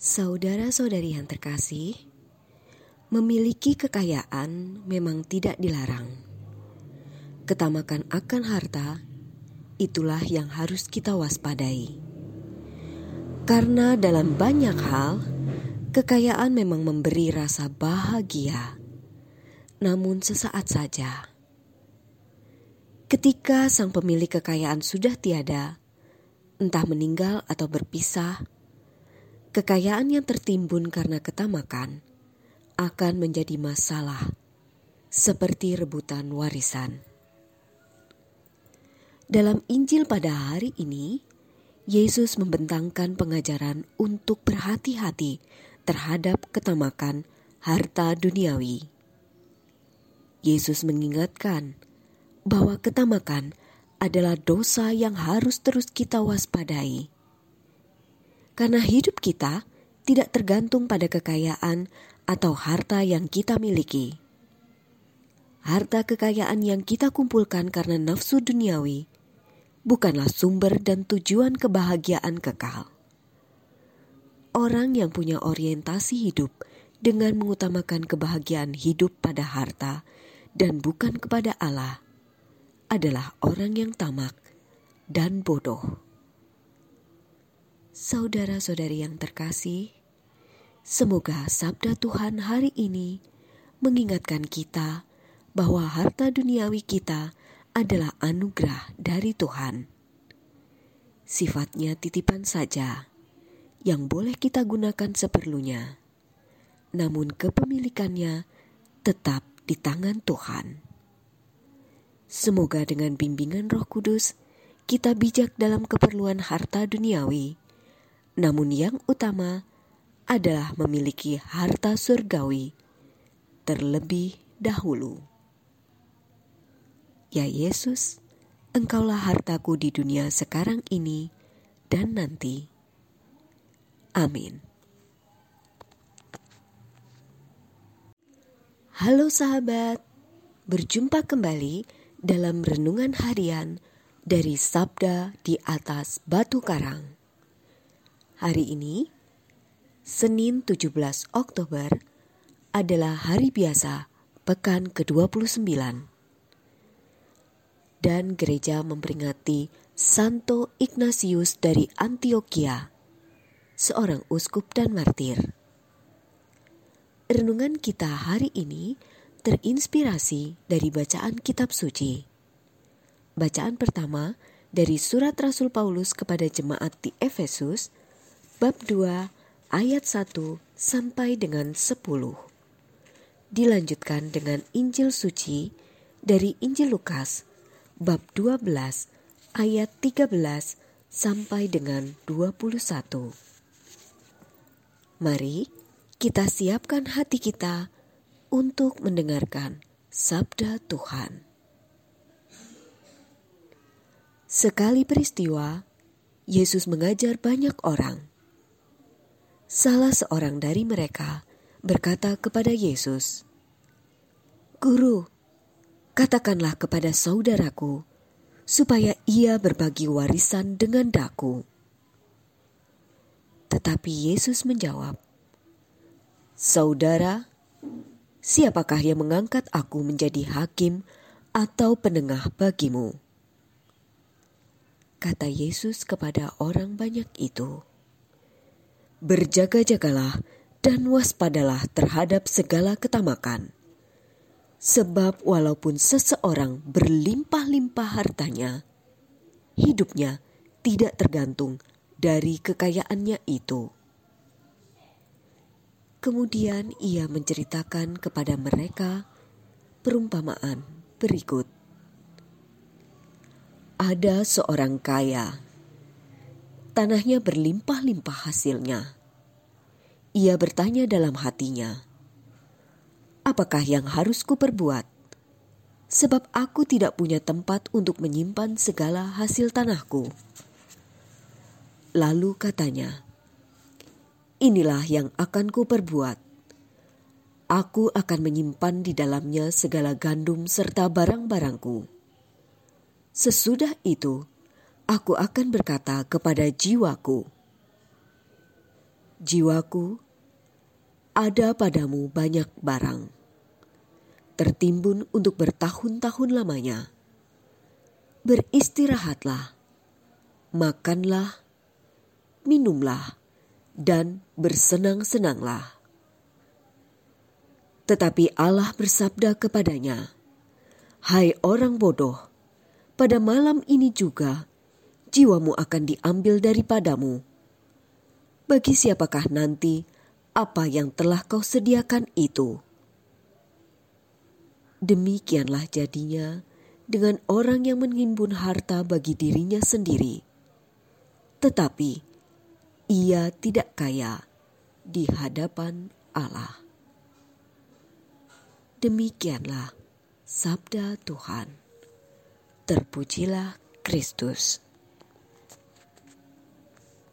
Saudara-saudari yang terkasih, memiliki kekayaan memang tidak dilarang. Ketamakan akan harta itulah yang harus kita waspadai. Karena dalam banyak hal, kekayaan memang memberi rasa bahagia, namun sesaat saja. Ketika sang pemilik kekayaan sudah tiada, entah meninggal atau berpisah, kekayaan yang tertimbun karena ketamakan akan menjadi masalah, seperti rebutan warisan. Dalam Injil pada hari ini, Yesus membentangkan pengajaran untuk berhati-hati terhadap ketamakan harta duniawi. Yesus mengingatkan bahwa ketamakan adalah dosa yang harus terus kita waspadai. Karena hidup kita tidak tergantung pada kekayaan atau harta yang kita miliki. Harta kekayaan yang kita kumpulkan karena nafsu duniawi bukanlah sumber dan tujuan kebahagiaan kekal. Orang yang punya orientasi hidup dengan mengutamakan kebahagiaan hidup pada harta dan bukan kepada Allah adalah orang yang tamak dan bodoh. Saudara-saudari yang terkasih, semoga sabda Tuhan hari ini mengingatkan kita bahwa harta duniawi kita adalah anugerah dari Tuhan. Sifatnya titipan saja yang boleh kita gunakan seperlunya, namun kepemilikannya tetap di tangan Tuhan. Semoga dengan bimbingan Roh Kudus, kita bijak dalam keperluan harta duniawi, namun yang utama adalah memiliki harta surgawi terlebih dahulu. Ya Yesus, Engkaulah hartaku di dunia sekarang ini dan nanti. Amin. Halo sahabat, berjumpa kembali dalam renungan harian dari Sabda di atas Batu Karang. Hari ini, Senin 17 Oktober, adalah hari biasa pekan ke-29. Dan gereja memperingati Santo Ignatius dari Antioquia, seorang uskup dan martir. Renungan kita hari ini terinspirasi dari bacaan kitab suci. Bacaan pertama dari surat Rasul Paulus kepada jemaat di Efesus bab 2 ayat 1 sampai dengan 10. Dilanjutkan dengan Injil suci dari Injil Lukas bab 12 ayat 13 sampai dengan 21. Mari kita siapkan hati kita untuk mendengarkan sabda Tuhan. Sekali peristiwa, Yesus mengajar banyak orang. Salah seorang dari mereka berkata kepada Yesus, "Guru, katakanlah kepada saudaraku supaya ia berbagi warisan dengan daku." Tetapi Yesus menjawab, "Saudara, Siapakah yang mengangkat aku menjadi hakim atau penengah bagimu? Kata Yesus kepada orang banyak itu, Berjaga-jagalah dan waspadalah terhadap segala ketamakan. Sebab walaupun seseorang berlimpah-limpah hartanya, hidupnya tidak tergantung dari kekayaannya itu. Kemudian ia menceritakan kepada mereka perumpamaan berikut. Ada seorang kaya, tanahnya berlimpah-limpah hasilnya. Ia bertanya dalam hatinya, "Apakah yang harus kuperbuat? Sebab aku tidak punya tempat untuk menyimpan segala hasil tanahku." Lalu katanya, inilah yang akan kuperbuat. Aku akan menyimpan di dalamnya segala gandum serta barang-barangku. Sesudah itu, aku akan berkata kepada jiwaku, Jiwaku, ada padamu banyak barang, tertimbun untuk bertahun-tahun lamanya. Beristirahatlah, makanlah, minumlah, dan bersenang-senanglah. Tetapi Allah bersabda kepadanya, "Hai orang bodoh, pada malam ini juga jiwamu akan diambil daripadamu." bagi siapakah nanti apa yang telah kau sediakan itu? Demikianlah jadinya dengan orang yang menghimpun harta bagi dirinya sendiri, tetapi ia tidak kaya di hadapan Allah. Demikianlah sabda Tuhan. Terpujilah Kristus.